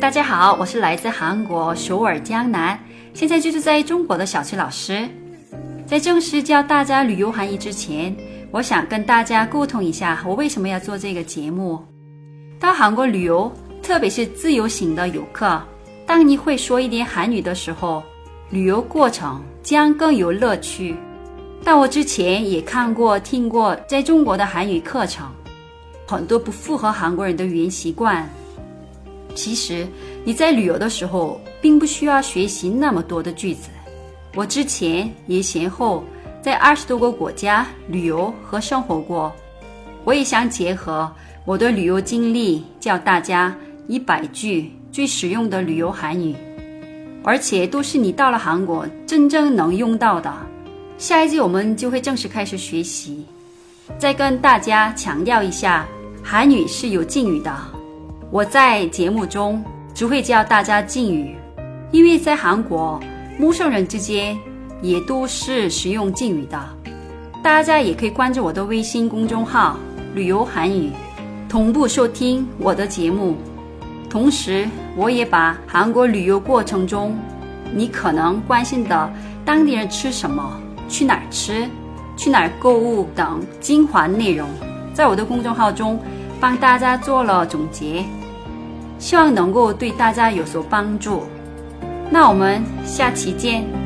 大家好，我是来自韩国首尔江南，现在居住在中国的小崔老师。在正式教大家旅游韩语之前，我想跟大家沟通一下，我为什么要做这个节目。到韩国旅游，特别是自由行的游客，当你会说一点韩语的时候，旅游过程将更有乐趣。但我之前也看过、听过在中国的韩语课程，很多不符合韩国人的语言习惯。其实你在旅游的时候，并不需要学习那么多的句子。我之前也先后在二十多个国家旅游和生活过，我也想结合我的旅游经历，教大家一百句最实用的旅游韩语，而且都是你到了韩国真正能用到的。下一季我们就会正式开始学习。再跟大家强调一下，韩语是有敬语的。我在节目中只会教大家敬语，因为在韩国陌生人之间也都是使用敬语的。大家也可以关注我的微信公众号“旅游韩语”，同步收听我的节目。同时，我也把韩国旅游过程中你可能关心的当地人吃什么、去哪儿吃、去哪儿购物等精华内容，在我的公众号中帮大家做了总结。希望能够对大家有所帮助。那我们下期见。